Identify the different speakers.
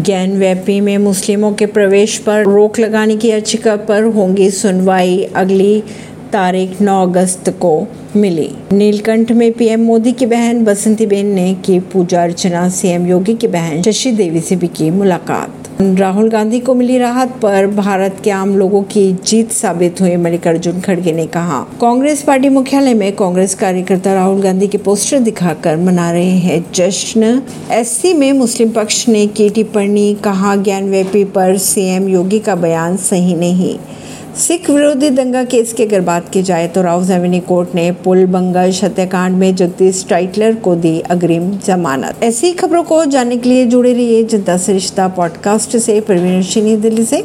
Speaker 1: ज्ञान व्यापी में मुस्लिमों के प्रवेश पर रोक लगाने की याचिका पर होंगी सुनवाई। अगली तारीख 9 अगस्त को मिली। नीलकंठ में पीएम मोदी की बहन बसंती बेन ने की पूजा अर्चना। सीएम योगी की बहन शशि देवी से भी की मुलाकात। राहुल गांधी को मिली राहत पर भारत के आम लोगों की जीत साबित हुई, मल्लिकार्जुन खड़गे ने कहा। कांग्रेस पार्टी मुख्यालय में कांग्रेस कार्यकर्ता राहुल गांधी के पोस्टर दिखाकर मना रहे हैं जश्न। एससी में मुस्लिम पक्ष ने की टिप्पणी, कहा ज्ञान व्यापी पर सीएम योगी का बयान सही नहीं। सिख विरोधी दंगा केस की अगर बात की जाए तो राउस एवेन्यू कोर्ट ने पुल बंगश हत्याकांड में जगदीश टाइटलर को दी अग्रिम जमानत। ऐसी खबरों को जानने के लिए जुड़े रहिए जनता से रिश्ता पॉडकास्ट से। प्रवीण दिल्ली से।